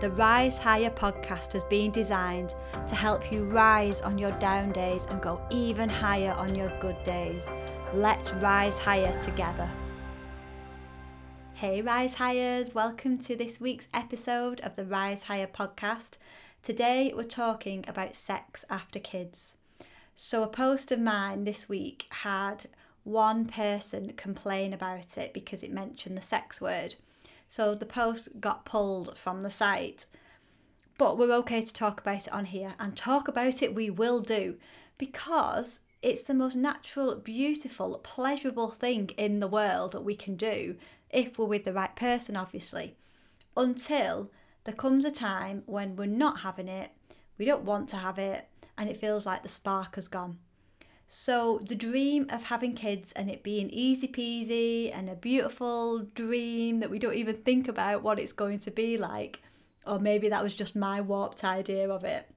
The Rise Higher podcast has been designed to help you rise on your down days and go even higher on your good days. Let's rise higher together. Hey, Rise Hires, welcome to this week's episode of the Rise Higher podcast. Today we're talking about sex after kids. So, a post of mine this week had one person complain about it because it mentioned the sex word. So, the post got pulled from the site. But we're okay to talk about it on here, and talk about it we will do because it's the most natural, beautiful, pleasurable thing in the world that we can do if we're with the right person, obviously. Until there comes a time when we're not having it, we don't want to have it, and it feels like the spark has gone. So, the dream of having kids and it being easy peasy and a beautiful dream that we don't even think about what it's going to be like, or maybe that was just my warped idea of it.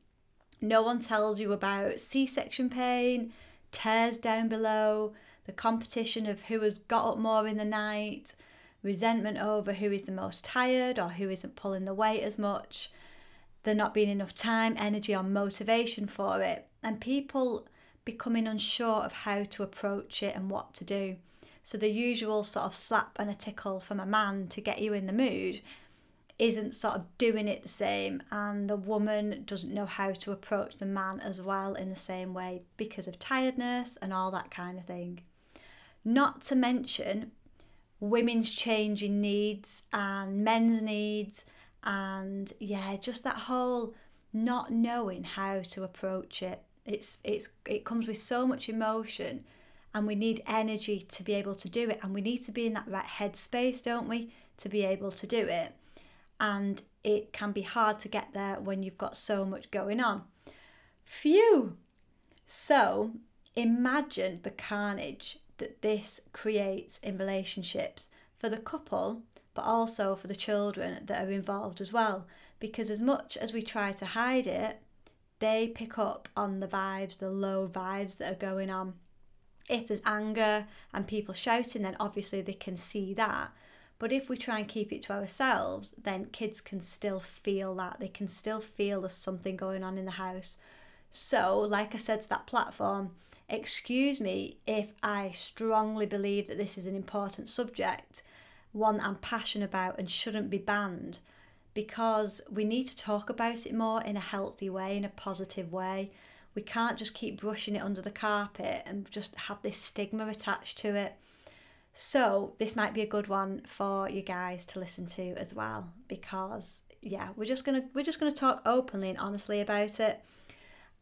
No one tells you about C section pain, tears down below, the competition of who has got up more in the night, resentment over who is the most tired or who isn't pulling the weight as much, there not being enough time, energy, or motivation for it, and people becoming unsure of how to approach it and what to do. So, the usual sort of slap and a tickle from a man to get you in the mood isn't sort of doing it the same, and the woman doesn't know how to approach the man as well in the same way because of tiredness and all that kind of thing. Not to mention women's changing needs and men's needs and yeah just that whole not knowing how to approach it it's it's it comes with so much emotion and we need energy to be able to do it and we need to be in that right headspace don't we to be able to do it and it can be hard to get there when you've got so much going on phew so imagine the carnage that this creates in relationships for the couple, but also for the children that are involved as well. Because as much as we try to hide it, they pick up on the vibes, the low vibes that are going on. If there's anger and people shouting, then obviously they can see that. But if we try and keep it to ourselves, then kids can still feel that. They can still feel there's something going on in the house. So, like I said to that platform, excuse me if I strongly believe that this is an important subject, one I'm passionate about and shouldn't be banned, because we need to talk about it more in a healthy way, in a positive way. We can't just keep brushing it under the carpet and just have this stigma attached to it. So, this might be a good one for you guys to listen to as well because yeah, we're just going to we're just going to talk openly and honestly about it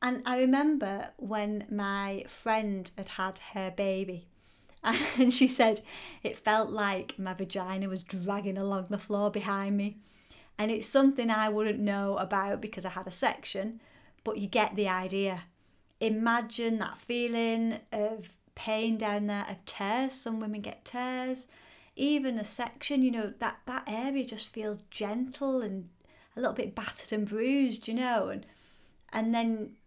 and I remember when my friend had had her baby, and she said it felt like my vagina was dragging along the floor behind me. And it's something I wouldn't know about because I had a section, but you get the idea. Imagine that feeling of pain down there, of tears. Some women get tears. Even a section, you know, that, that area just feels gentle and a little bit battered and bruised, you know. And, and then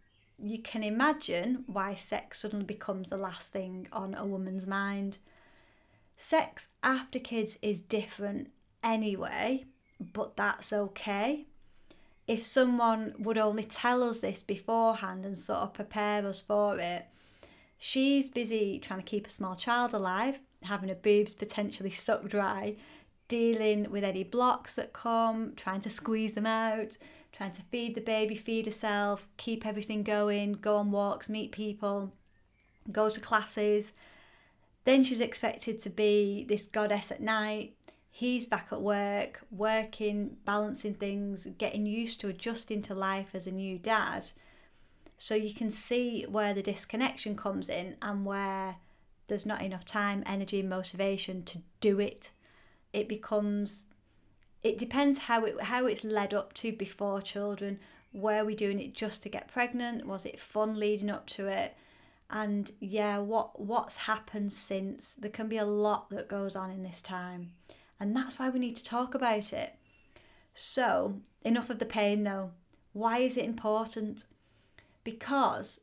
you can imagine why sex suddenly becomes the last thing on a woman's mind. Sex after kids is different anyway, but that's okay. If someone would only tell us this beforehand and sort of prepare us for it, she's busy trying to keep a small child alive, having her boobs potentially sucked dry, dealing with any blocks that come, trying to squeeze them out, trying to feed the baby, feed herself, keep everything going, go on walks, meet people, go to classes. Then she's expected to be this goddess at night. He's back at work, working, balancing things, getting used to adjusting to life as a new dad. So you can see where the disconnection comes in and where there's not enough time, energy, motivation to do it. It becomes it depends how it how it's led up to before children. Were we doing it just to get pregnant? Was it fun leading up to it? And yeah, what what's happened since? There can be a lot that goes on in this time. And that's why we need to talk about it. So, enough of the pain though. Why is it important? Because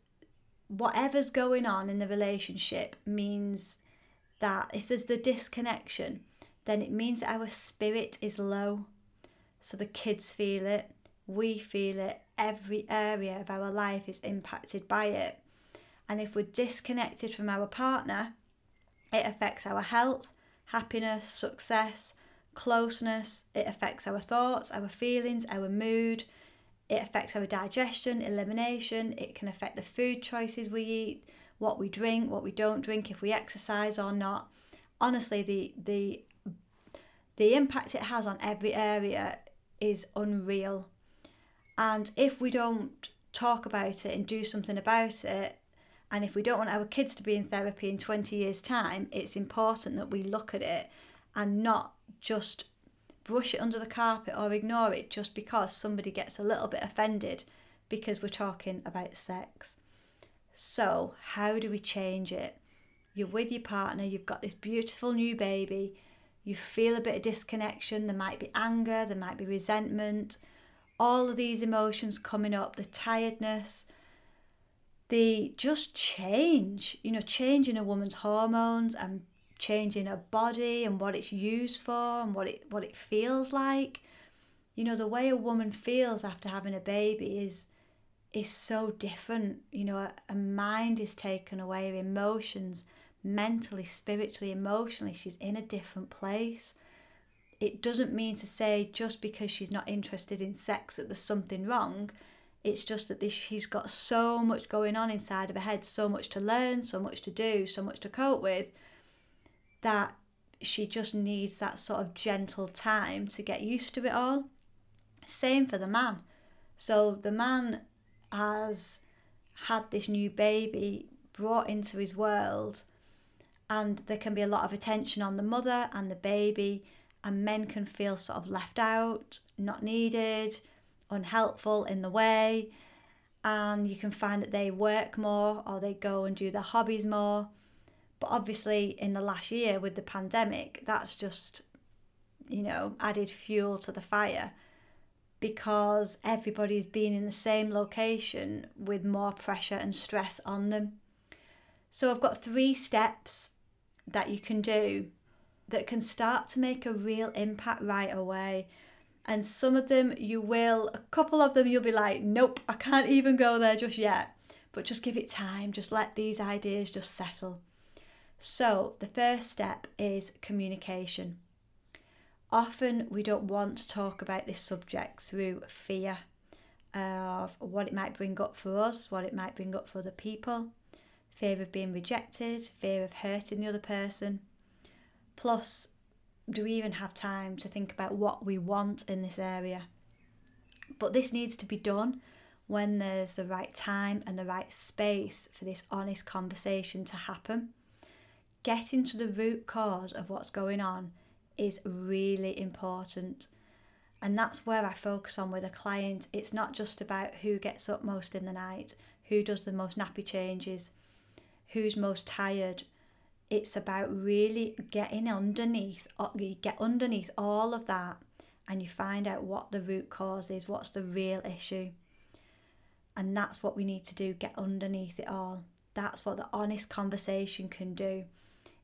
whatever's going on in the relationship means that if there's the disconnection, then it means that our spirit is low. So the kids feel it, we feel it, every area of our life is impacted by it. And if we're disconnected from our partner, it affects our health, happiness, success, closeness. It affects our thoughts, our feelings, our mood. It affects our digestion, elimination. It can affect the food choices we eat, what we drink, what we don't drink, if we exercise or not. Honestly, the the the impact it has on every area is unreal. And if we don't talk about it and do something about it, and if we don't want our kids to be in therapy in 20 years' time, it's important that we look at it and not just brush it under the carpet or ignore it just because somebody gets a little bit offended because we're talking about sex. So, how do we change it? You're with your partner, you've got this beautiful new baby, you feel a bit of disconnection, there might be anger, there might be resentment, all of these emotions coming up, the tiredness, the just change, you know, changing a woman's hormones and changing her body and what it's used for and what it what it feels like. You know, the way a woman feels after having a baby is is so different. You know, a, a mind is taken away, emotions, mentally, spiritually, emotionally, she's in a different place. It doesn't mean to say just because she's not interested in sex that there's something wrong. It's just that this, she's got so much going on inside of her head, so much to learn, so much to do, so much to cope with, that she just needs that sort of gentle time to get used to it all. Same for the man. So the man has had this new baby brought into his world, and there can be a lot of attention on the mother and the baby, and men can feel sort of left out, not needed, unhelpful in the way. And you can find that they work more or they go and do their hobbies more. But obviously, in the last year with the pandemic, that's just, you know, added fuel to the fire because everybody's been in the same location with more pressure and stress on them. So, I've got three steps that you can do that can start to make a real impact right away. And some of them you will, a couple of them you'll be like, nope, I can't even go there just yet. But just give it time, just let these ideas just settle. So, the first step is communication. Often we don't want to talk about this subject through fear of what it might bring up for us, what it might bring up for other people, fear of being rejected, fear of hurting the other person. Plus, do we even have time to think about what we want in this area? But this needs to be done when there's the right time and the right space for this honest conversation to happen getting to the root cause of what's going on is really important. And that's where I focus on with a client. It's not just about who gets up most in the night, who does the most nappy changes, who's most tired. It's about really getting underneath, you get underneath all of that and you find out what the root cause is, what's the real issue. And that's what we need to do get underneath it all. That's what the honest conversation can do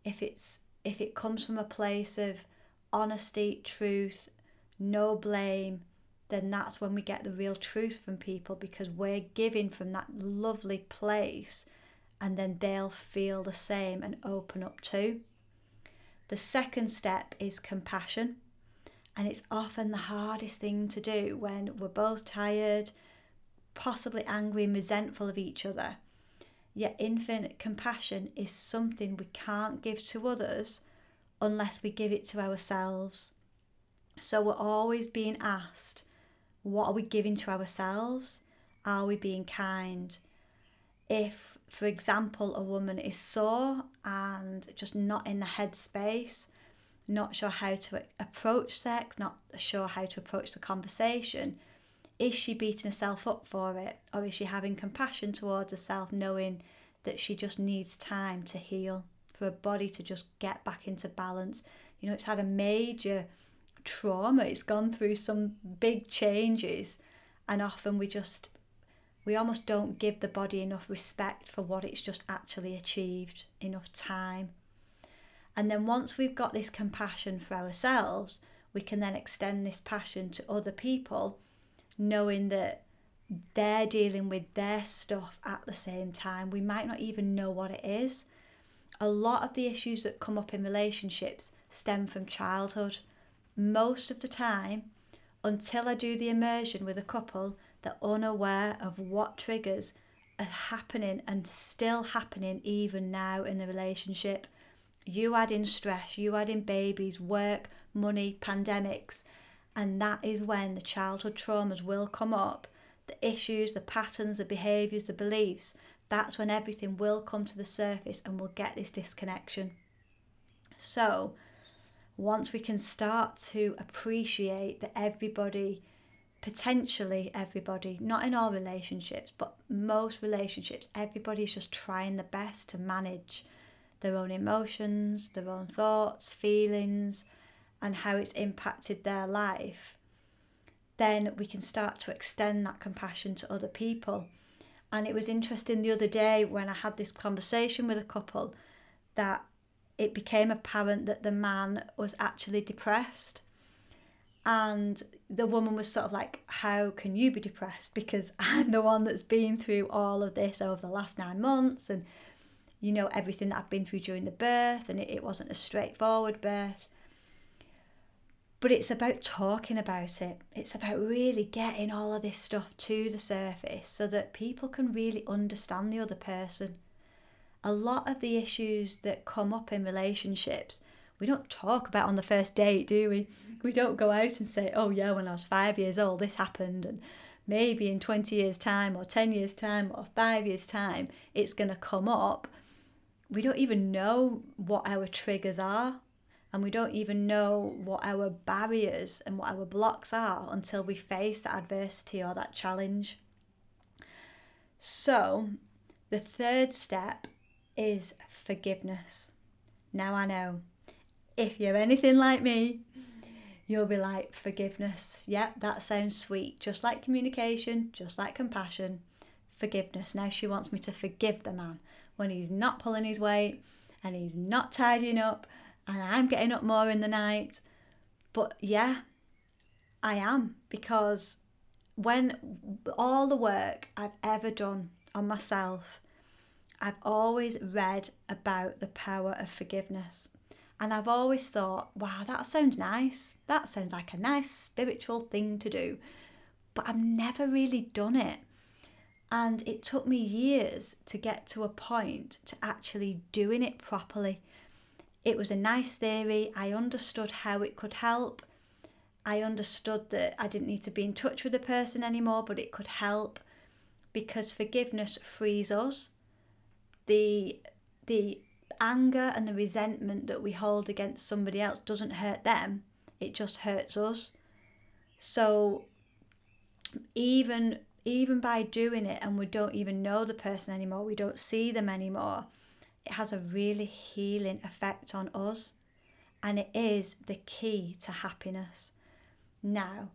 if it's if it comes from a place of honesty, truth, no blame, then that's when we get the real truth from people because we're giving from that lovely place and then they'll feel the same and open up too. The second step is compassion, and it's often the hardest thing to do when we're both tired, possibly angry and resentful of each other. Yet infinite compassion is something we can't give to others unless we give it to ourselves. So we're always being asked, what are we giving to ourselves? Are we being kind? If, for example, a woman is sore and just not in the headspace, not sure how to approach sex, not sure how to approach the conversation, is she beating herself up for it? Or is she having compassion towards herself knowing that she just needs time to heal for her body to just get back into balance? You know it's had a major trauma. It's gone through some big changes and often we just we almost don't give the body enough respect for what it's just actually achieved enough time and then once we've got this compassion for ourselves we can then extend this passion to other people, knowing that they're dealing with their stuff at the same time. We might not even know what it is. A lot of the issues that come up in relationships stem from childhood. Most of the time, until I do the immersion with a couple, unaware of what triggers are happening and still happening even now in the relationship. You add in stress, you add in babies, work, money, pandemics, and that is when the childhood traumas will come up the issues, the patterns, the behaviours, the beliefs, that's when everything will come to the surface and we'll get this disconnection. So, once we can start to appreciate that everybody, potentially everybody, not in all relationships, but most relationships, everybody's just trying the best to manage their own emotions, their own thoughts, feelings, and how it's impacted their life then we can start to extend that compassion to other people. And it was interesting the other day when I had this conversation with a couple that it became apparent that the man was actually depressed. And the woman was sort of like, How can you be depressed? Because I'm the one that's been through all of this over the last nine months, and you know, everything that I've been through during the birth, and it, it wasn't a straightforward birth. But it's about talking about it. It's about really getting all of this stuff to the surface so that people can really understand the other person. A lot of the issues that come up in relationships, we don't talk about on the first date, do we? We don't go out and say, oh, yeah, when I was five years old, this happened. And maybe in 20 years' time, or 10 years' time, or five years' time, it's going to come up. We don't even know what our triggers are and we don't even know what our barriers and what our blocks are until we face that adversity or that challenge. So, the third step is forgiveness. Now, I know if you're anything like me, you'll be like, forgiveness. Yep, that sounds sweet. Just like communication, just like compassion, forgiveness. Now, she wants me to forgive the man when he's not pulling his weight and he's not tidying up and I'm getting up more in the night. But yeah, I am because when all the work I've ever done on myself, I've always read about the power of forgiveness. And I've always thought, wow, that sounds nice. That sounds like a nice spiritual thing to do. But I've never really done it. And it took me years to get to a point to actually doing it properly. It was a nice theory. I understood how it could help. I understood that I didn't need to be in touch with the person anymore, but it could help because forgiveness frees us. The the anger and the resentment that we hold against somebody else doesn't hurt them, it just hurts us. So even even by doing it and we don't even know the person anymore, we don't see them anymore, it has a really healing effect on us and it is the key to happiness. Now,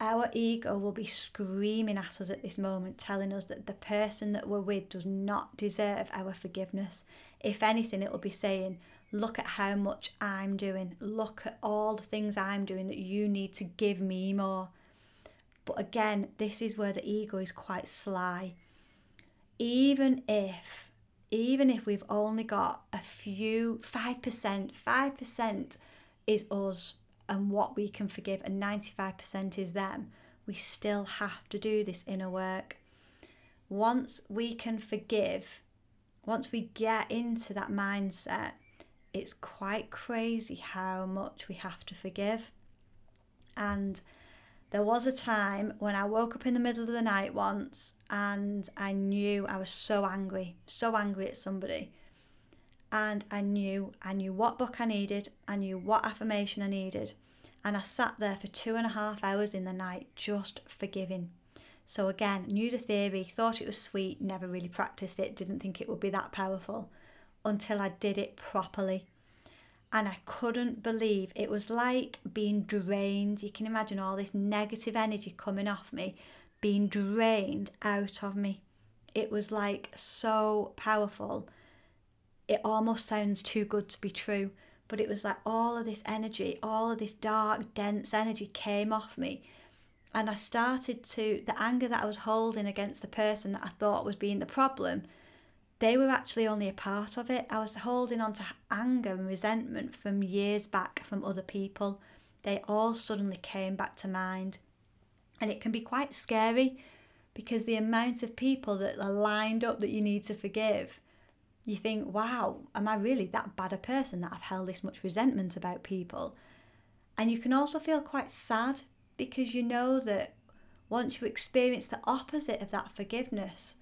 our ego will be screaming at us at this moment, telling us that the person that we're with does not deserve our forgiveness. If anything, it will be saying, Look at how much I'm doing. Look at all the things I'm doing that you need to give me more. But again, this is where the ego is quite sly. Even if even if we've only got a few, 5%, 5% is us and what we can forgive, and 95% is them, we still have to do this inner work. Once we can forgive, once we get into that mindset, it's quite crazy how much we have to forgive. And there was a time when I woke up in the middle of the night once and I knew I was so angry, so angry at somebody. And I knew, I knew what book I needed, I knew what affirmation I needed. And I sat there for two and a half hours in the night just forgiving. So again, knew the theory, thought it was sweet, never really practiced it, didn't think it would be that powerful until I did it properly and I couldn't believe it was like being drained. You can imagine all this negative energy coming off me, being drained out of me. It was like so powerful. It almost sounds too good to be true, but it was like all of this energy, all of this dark, dense energy came off me. And I started to, the anger that I was holding against the person that I thought was being the problem, they were actually only a part of it. I was holding on to anger and resentment from years back from other people. They all suddenly came back to mind. And it can be quite scary because the amount of people that are lined up that you need to forgive you think, wow, am I really that bad a person that I've held this much resentment about people? And you can also feel quite sad because you know that once you experience the opposite of that forgiveness,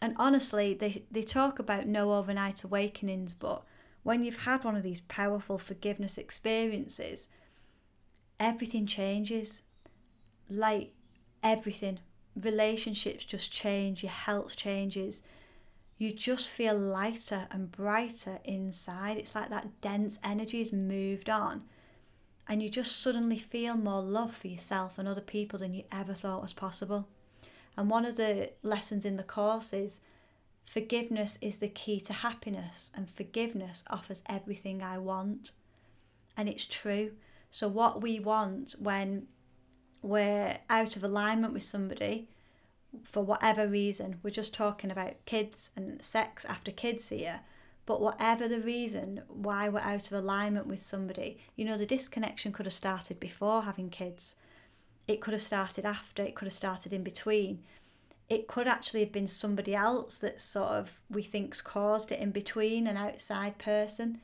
and honestly, they, they talk about no overnight awakenings, but when you've had one of these powerful forgiveness experiences, everything changes. Like everything. Relationships just change, your health changes you just feel lighter and brighter inside. It's like that dense energy is moved on. And you just suddenly feel more love for yourself and other people than you ever thought was possible. And one of the lessons in the course is forgiveness is the key to happiness, and forgiveness offers everything I want. And it's true. So, what we want when we're out of alignment with somebody for whatever reason, we're just talking about kids and sex after kids here, but whatever the reason why we're out of alignment with somebody, you know, the disconnection could have started before having kids. It could have started after, it could have started in between. It could actually have been somebody else that sort of we think's caused it in between, an outside person.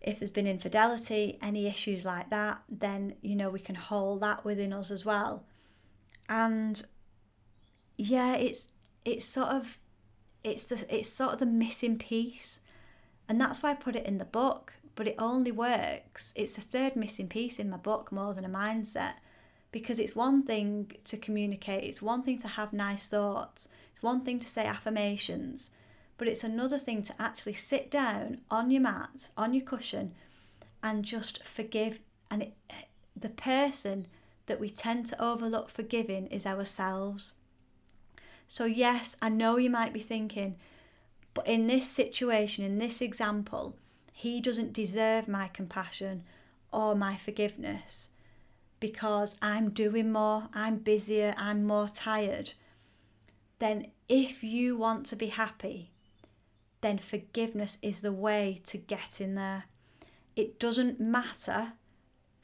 If there's been infidelity, any issues like that, then you know we can hold that within us as well. And yeah, it's it's sort of it's the it's sort of the missing piece, and that's why I put it in the book. But it only works. It's the third missing piece in my book more than a mindset, because it's one thing to communicate. It's one thing to have nice thoughts. It's one thing to say affirmations, but it's another thing to actually sit down on your mat, on your cushion, and just forgive. And it, the person that we tend to overlook forgiving is ourselves. So, yes, I know you might be thinking, but in this situation, in this example, he doesn't deserve my compassion or my forgiveness because I'm doing more, I'm busier, I'm more tired. Then, if you want to be happy, then forgiveness is the way to get in there. It doesn't matter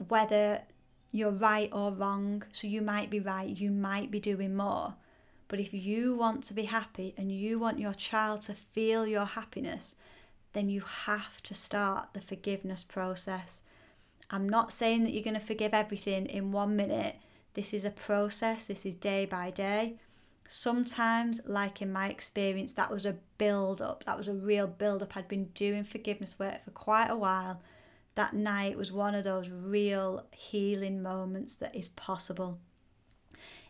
whether you're right or wrong. So, you might be right, you might be doing more. But if you want to be happy and you want your child to feel your happiness, then you have to start the forgiveness process. I'm not saying that you're going to forgive everything in one minute. This is a process, this is day by day. Sometimes, like in my experience, that was a build up, that was a real build up. I'd been doing forgiveness work for quite a while. That night was one of those real healing moments that is possible.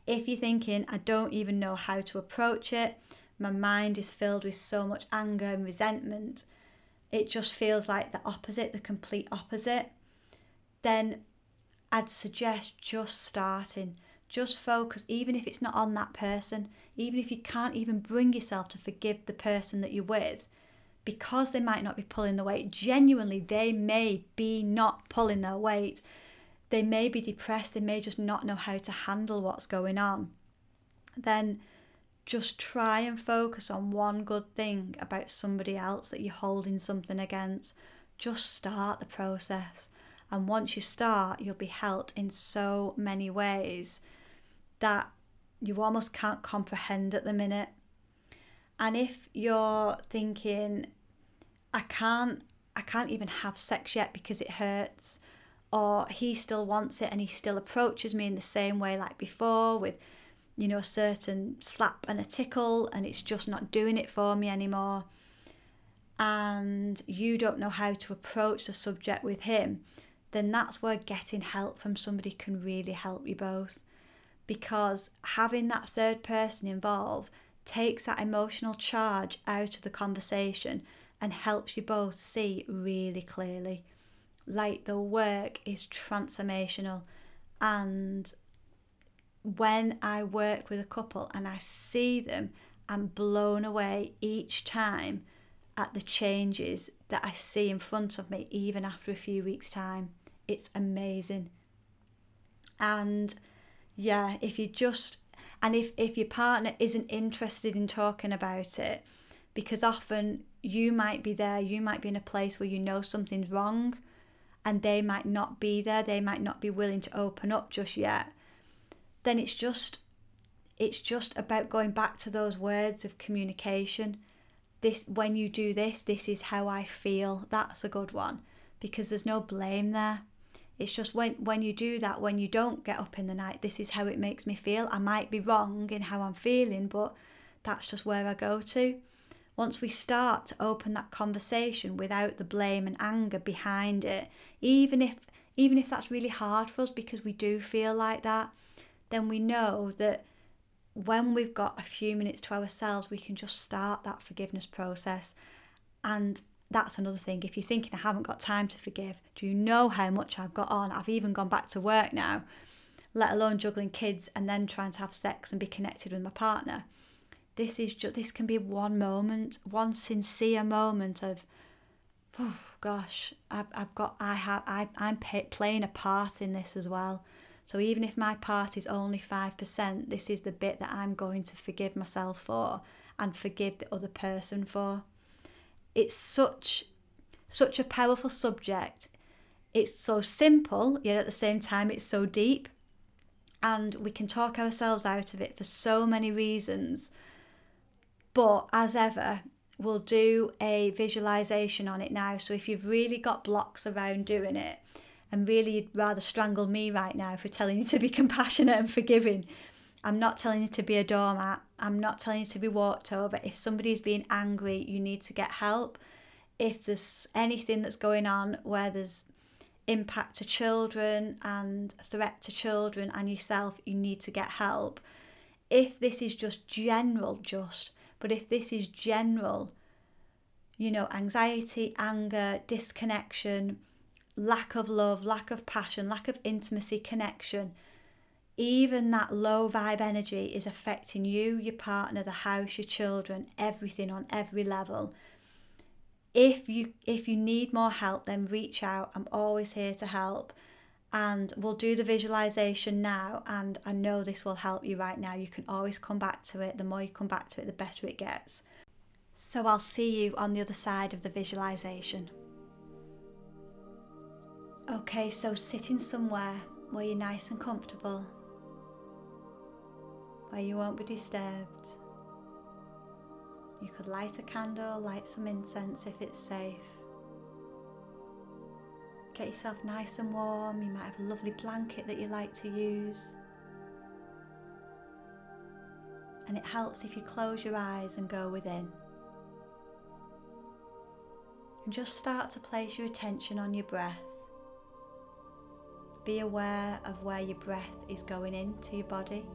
If you're thinking, I don't even know how to approach it, my mind is filled with so much anger and resentment, it just feels like the opposite, the complete opposite, then I'd suggest just starting. Just focus, even if it's not on that person, even if you can't even bring yourself to forgive the person that you're with, because they might not be pulling the weight. Genuinely, they may be not pulling their weight they may be depressed, they may just not know how to handle what's going on, then just try and focus on one good thing about somebody else that you're holding something against. Just start the process. And once you start, you'll be helped in so many ways that you almost can't comprehend at the minute. And if you're thinking, I can't I can't even have sex yet because it hurts or he still wants it and he still approaches me in the same way like before with you know a certain slap and a tickle and it's just not doing it for me anymore. And you don't know how to approach the subject with him then that's where getting help from somebody can really help you both. Because having that third person involved takes that emotional charge out of the conversation and helps you both see really clearly like the work is transformational and when I work with a couple and I see them, I'm blown away each time at the changes that I see in front of me, even after a few weeks' time. It's amazing. And yeah, if you just, and if, if your partner isn't interested in talking about it, because often you might be there, you might be in a place where you know something's wrong, and they might not be there, they might not be willing to open up just yet, then it's just it's just about going back to those words of communication. This when you do this, this is how I feel. That's a good one because there's no blame there. It's just when when you do that, when you don't get up in the night, this is how it makes me feel. I might be wrong in how I'm feeling, but that's just where I go to. Once we start to open that conversation without the blame and anger behind it, even if even if that's really hard for us because we do feel like that, then we know that when we've got a few minutes to ourselves, we can just start that forgiveness process. And that's another thing. If you're thinking, I haven't got time to forgive, do you know how much I've got on? I've even gone back to work now, let alone juggling kids and then trying to have sex and be connected with my partner. This is just, this can be one moment, one sincere moment of, oh gosh, I've, I've got, I have, I, I'm pay, playing a part in this as well. So even if my part is only 5%, this is the bit that I'm going to forgive myself for and forgive the other person for. It's such such a powerful subject. It's so simple, yet at the same time it's so deep. And we can talk ourselves out of it for so many reasons. But as ever, we'll do a visualization on it now. So if you've really got blocks around doing it, and really you'd rather strangle me right now for telling you to be compassionate and forgiving. I'm not telling you to be a doormat. I'm not telling you to be walked over. If somebody's being angry, you need to get help. If there's anything that's going on where there's impact to children and threat to children and yourself, you need to get help. If this is just general, just, but if this is general, you know, anxiety, anger, disconnection, lack of love, lack of passion, lack of intimacy, connection, even that low vibe energy is affecting you, your partner, the house, your children, everything on every level. If you if you need more help, then reach out. I'm always here to help. And we'll do the visualization now. And I know this will help you right now. You can always come back to it. The more you come back to it, the better it gets. So I'll see you on the other side of the visualization. Okay, so sitting somewhere where you're nice and comfortable, where you won't be disturbed. You could light a candle, light some incense if it's safe. Get yourself nice and warm. You might have a lovely blanket that you like to use. And it helps if you close your eyes and go within. And just start to place your attention on your breath. Be aware of where your breath is going into your body.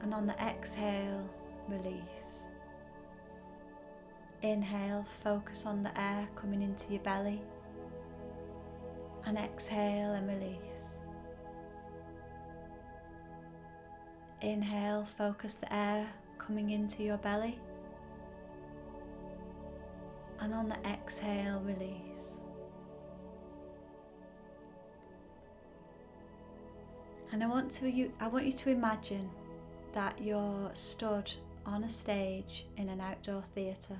And on the exhale, release. Inhale, focus on the air coming into your belly. And exhale and release. Inhale, focus the air coming into your belly. And on the exhale, release. And I want to you I want you to imagine that you're stood on a stage in an outdoor theatre.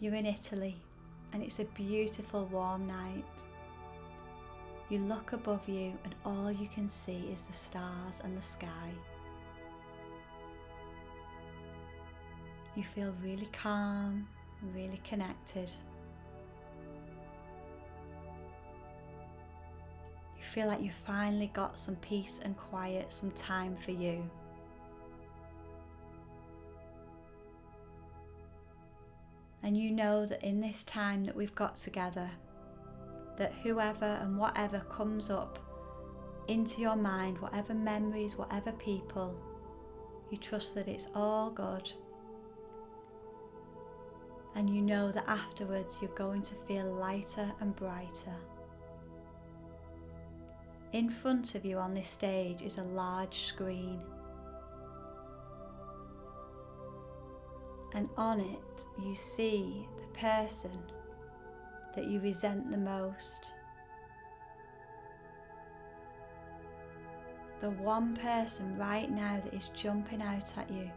You're in Italy and it's a beautiful warm night. You look above you and all you can see is the stars and the sky. You feel really calm, really connected. You feel like you finally got some peace and quiet, some time for you. And you know that in this time that we've got together, that whoever and whatever comes up into your mind, whatever memories, whatever people, you trust that it's all good. And you know that afterwards you're going to feel lighter and brighter. In front of you on this stage is a large screen. And on it, you see the person that you resent the most. The one person right now that is jumping out at you,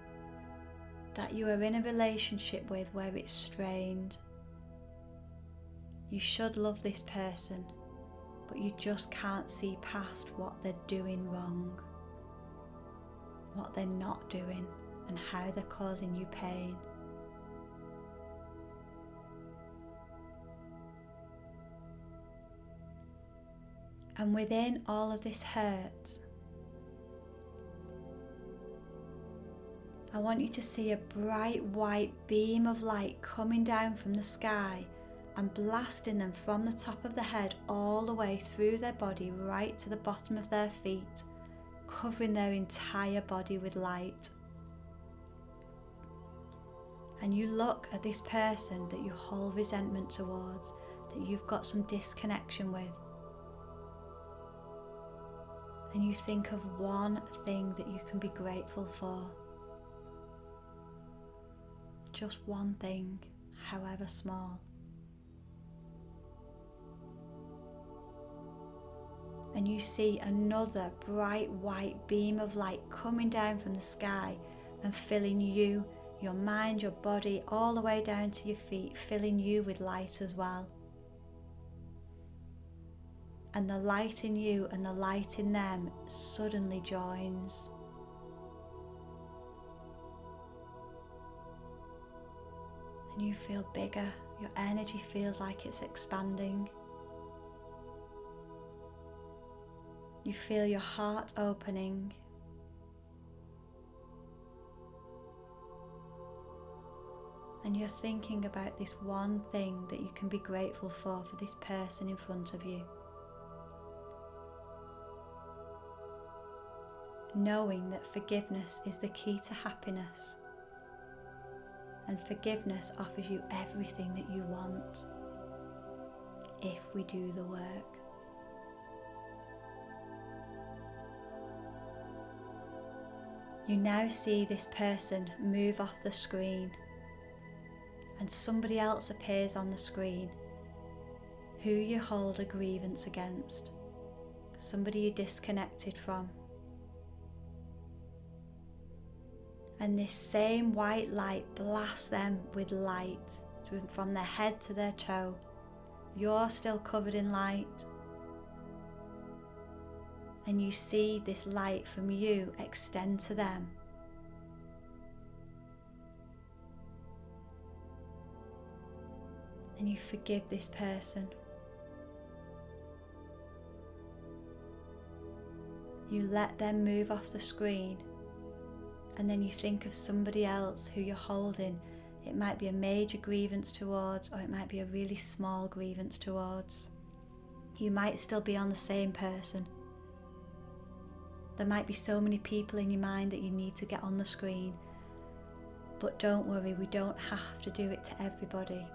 that you are in a relationship with where it's strained. You should love this person, but you just can't see past what they're doing wrong, what they're not doing, and how they're causing you pain. And within all of this hurt, I want you to see a bright white beam of light coming down from the sky and blasting them from the top of the head all the way through their body right to the bottom of their feet, covering their entire body with light. And you look at this person that you hold resentment towards, that you've got some disconnection with. And you think of one thing that you can be grateful for. Just one thing, however small. and you see another bright white beam of light coming down from the sky and filling you, your mind, your body, all the way down to your feet, filling you with light as well. And the light in you and the light in them suddenly joins. And you feel bigger, your energy feels like it's expanding. You feel your heart opening. And you're thinking about this one thing that you can be grateful for for this person in front of you. Knowing that forgiveness is the key to happiness. And forgiveness offers you everything that you want if we do the work. You now see this person move off the screen and somebody else appears on the screen who you hold a grievance against, somebody you disconnected from. And this same white light blasts them with light from their head to their toe. You're still covered in light and you see this light from you extend to them. And you forgive this person. You let them move off the screen, and then you think of somebody else who you're holding. It might be a major grievance towards, or it might be a really small grievance towards. You might still be on the same person. There might be so many people in your mind that you need to get on the screen. But don't worry, we don't have to do it to everybody.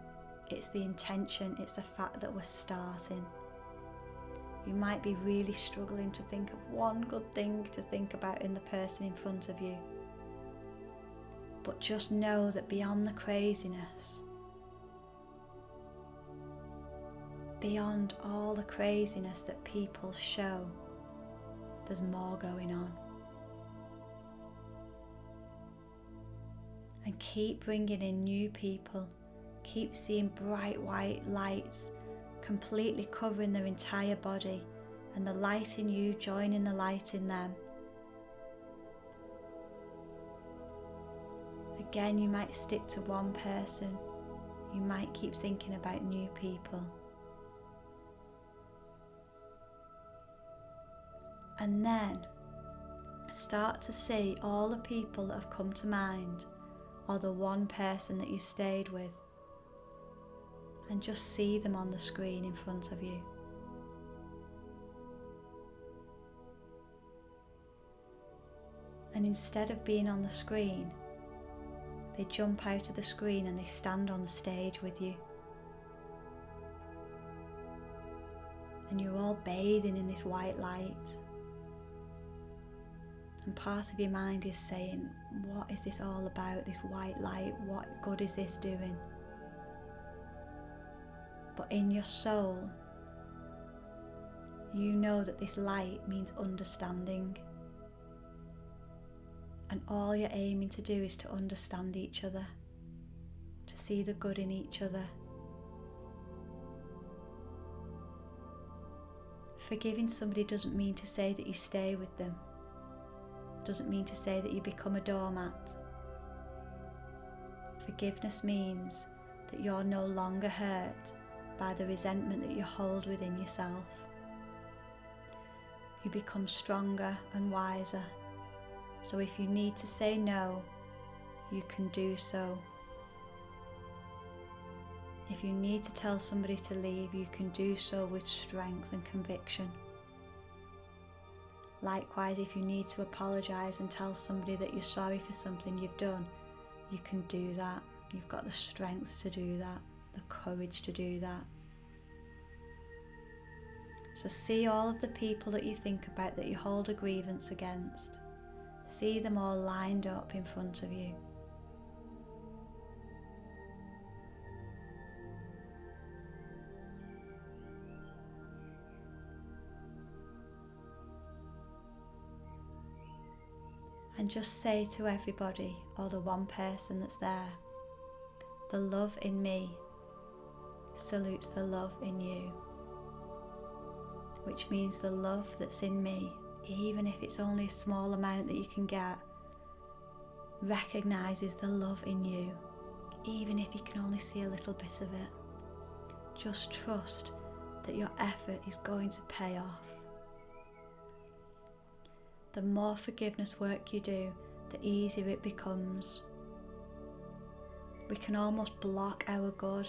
It's the intention, it's the fact that we're starting. You might be really struggling to think of one good thing to think about in the person in front of you. But just know that beyond the craziness, beyond all the craziness that people show, there's more going on. And keep bringing in new people. Keep seeing bright white lights completely covering their entire body, and the light in you joining the light in them. Again, you might stick to one person, you might keep thinking about new people. and then start to see all the people that have come to mind or the one person that you stayed with and just see them on the screen in front of you. And instead of being on the screen, they jump out of the screen and they stand on the stage with you. And you're all bathing in this white light And part of your mind is saying, What is this all about? This white light, what good is this doing? But in your soul, you know that this light means understanding. And all you're aiming to do is to understand each other, to see the good in each other. Forgiving somebody doesn't mean to say that you stay with them, doesn't mean to say that you become a doormat. Forgiveness means that you're no longer hurt by the resentment that you hold within yourself. You become stronger and wiser. So if you need to say no, you can do so. If you need to tell somebody to leave, you can do so with strength and conviction. Likewise, if you need to apologise and tell somebody that you're sorry for something you've done, you can do that. You've got the strength to do that, the courage to do that. So see all of the people that you think about that you hold a grievance against. See them all lined up in front of you. And just say to everybody, or the one person that's there, the love in me salutes the love in you, which means the love that's in me even if it's only a small amount that you can get, recognizes the love in you, even if you can only see a little bit of it. Just trust that your effort is going to pay off. The more forgiveness work you do, the easier it becomes. We can almost block our good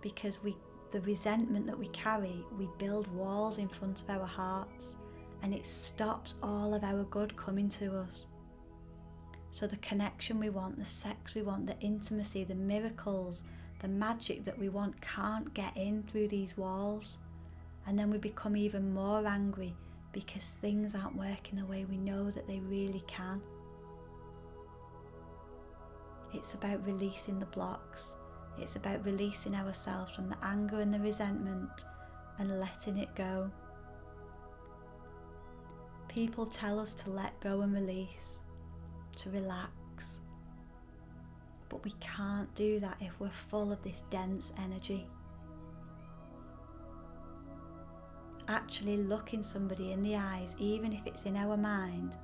because we the resentment that we carry, we build walls in front of our hearts and it stops all of our good coming to us. So, the connection we want, the sex we want, the intimacy, the miracles, the magic that we want can't get in through these walls. And then we become even more angry because things aren't working the way we know that they really can. It's about releasing the blocks. It's about releasing ourselves from the anger and the resentment and letting it go. People tell us to let go and release, to relax. But we can't do that if we're full of this dense energy. Actually, looking somebody in the eyes, even if it's in our mind,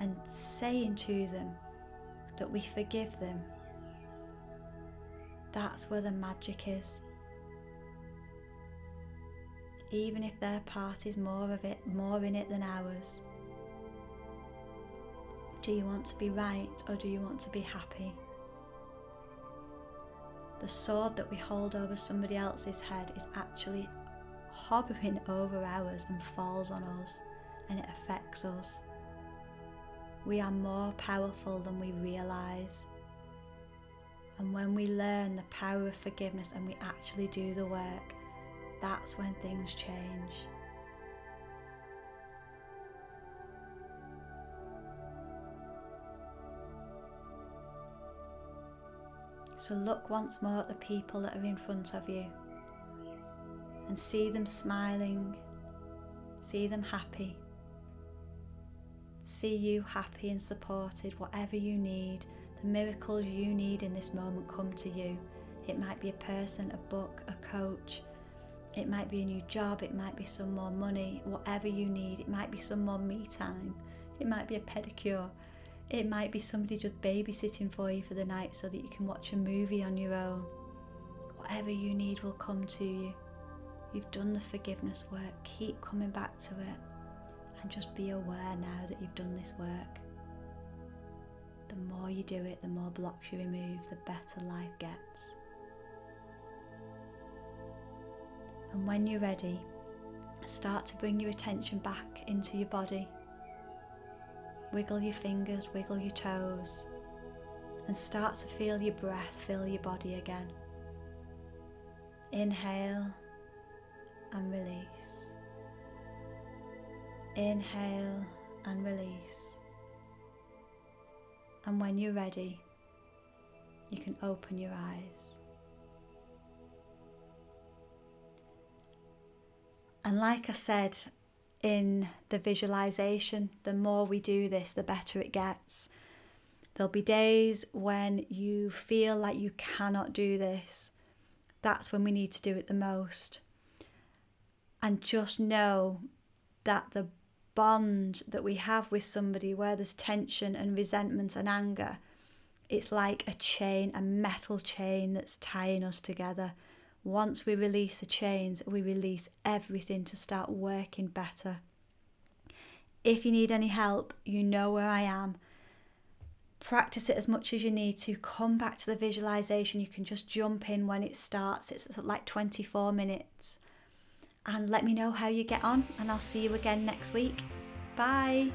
and saying to them that we forgive them, that's where the magic is. Even if their part is more of it, more in it than ours. Do you want to be right or do you want to be happy? The sword that we hold over somebody else's head is actually hovering over ours and falls on us and it affects us. We are more powerful than we realise. And when we learn the power of forgiveness and we actually do the work, that's when things change. So look once more at the people that are in front of you and see them smiling, see them happy. See you happy and supported, whatever you need, the miracles you need in this moment come to you. It might be a person, a book, a coach. It might be a new job, it might be some more money, whatever you need. It might be some more me time, it might be a pedicure, it might be somebody just babysitting for you for the night so that you can watch a movie on your own. Whatever you need will come to you. You've done the forgiveness work, keep coming back to it, and just be aware now that you've done this work. The more you do it, the more blocks you remove, the better life gets. And when you're ready, start to bring your attention back into your body Wiggle your fingers, wiggle your toes, and start to feel your breath fill your body again. Inhale and release. Inhale and release. And when you're ready, you can open your eyes. And like I said in the visualization, the more we do this, the better it gets. There'll be days when you feel like you cannot do this. That's when we need to do it the most. And just know that the bond that we have with somebody where there's tension and resentment and anger, it's like a chain, a metal chain that's tying us together. Once we release the chains, we release everything to start working better. If you need any help, you know where I am. Practice it as much as you need to. Come back to the visualization. You can just jump in when it starts. It's like 24 minutes. And let me know how you get on, and I'll see you again next week. Bye.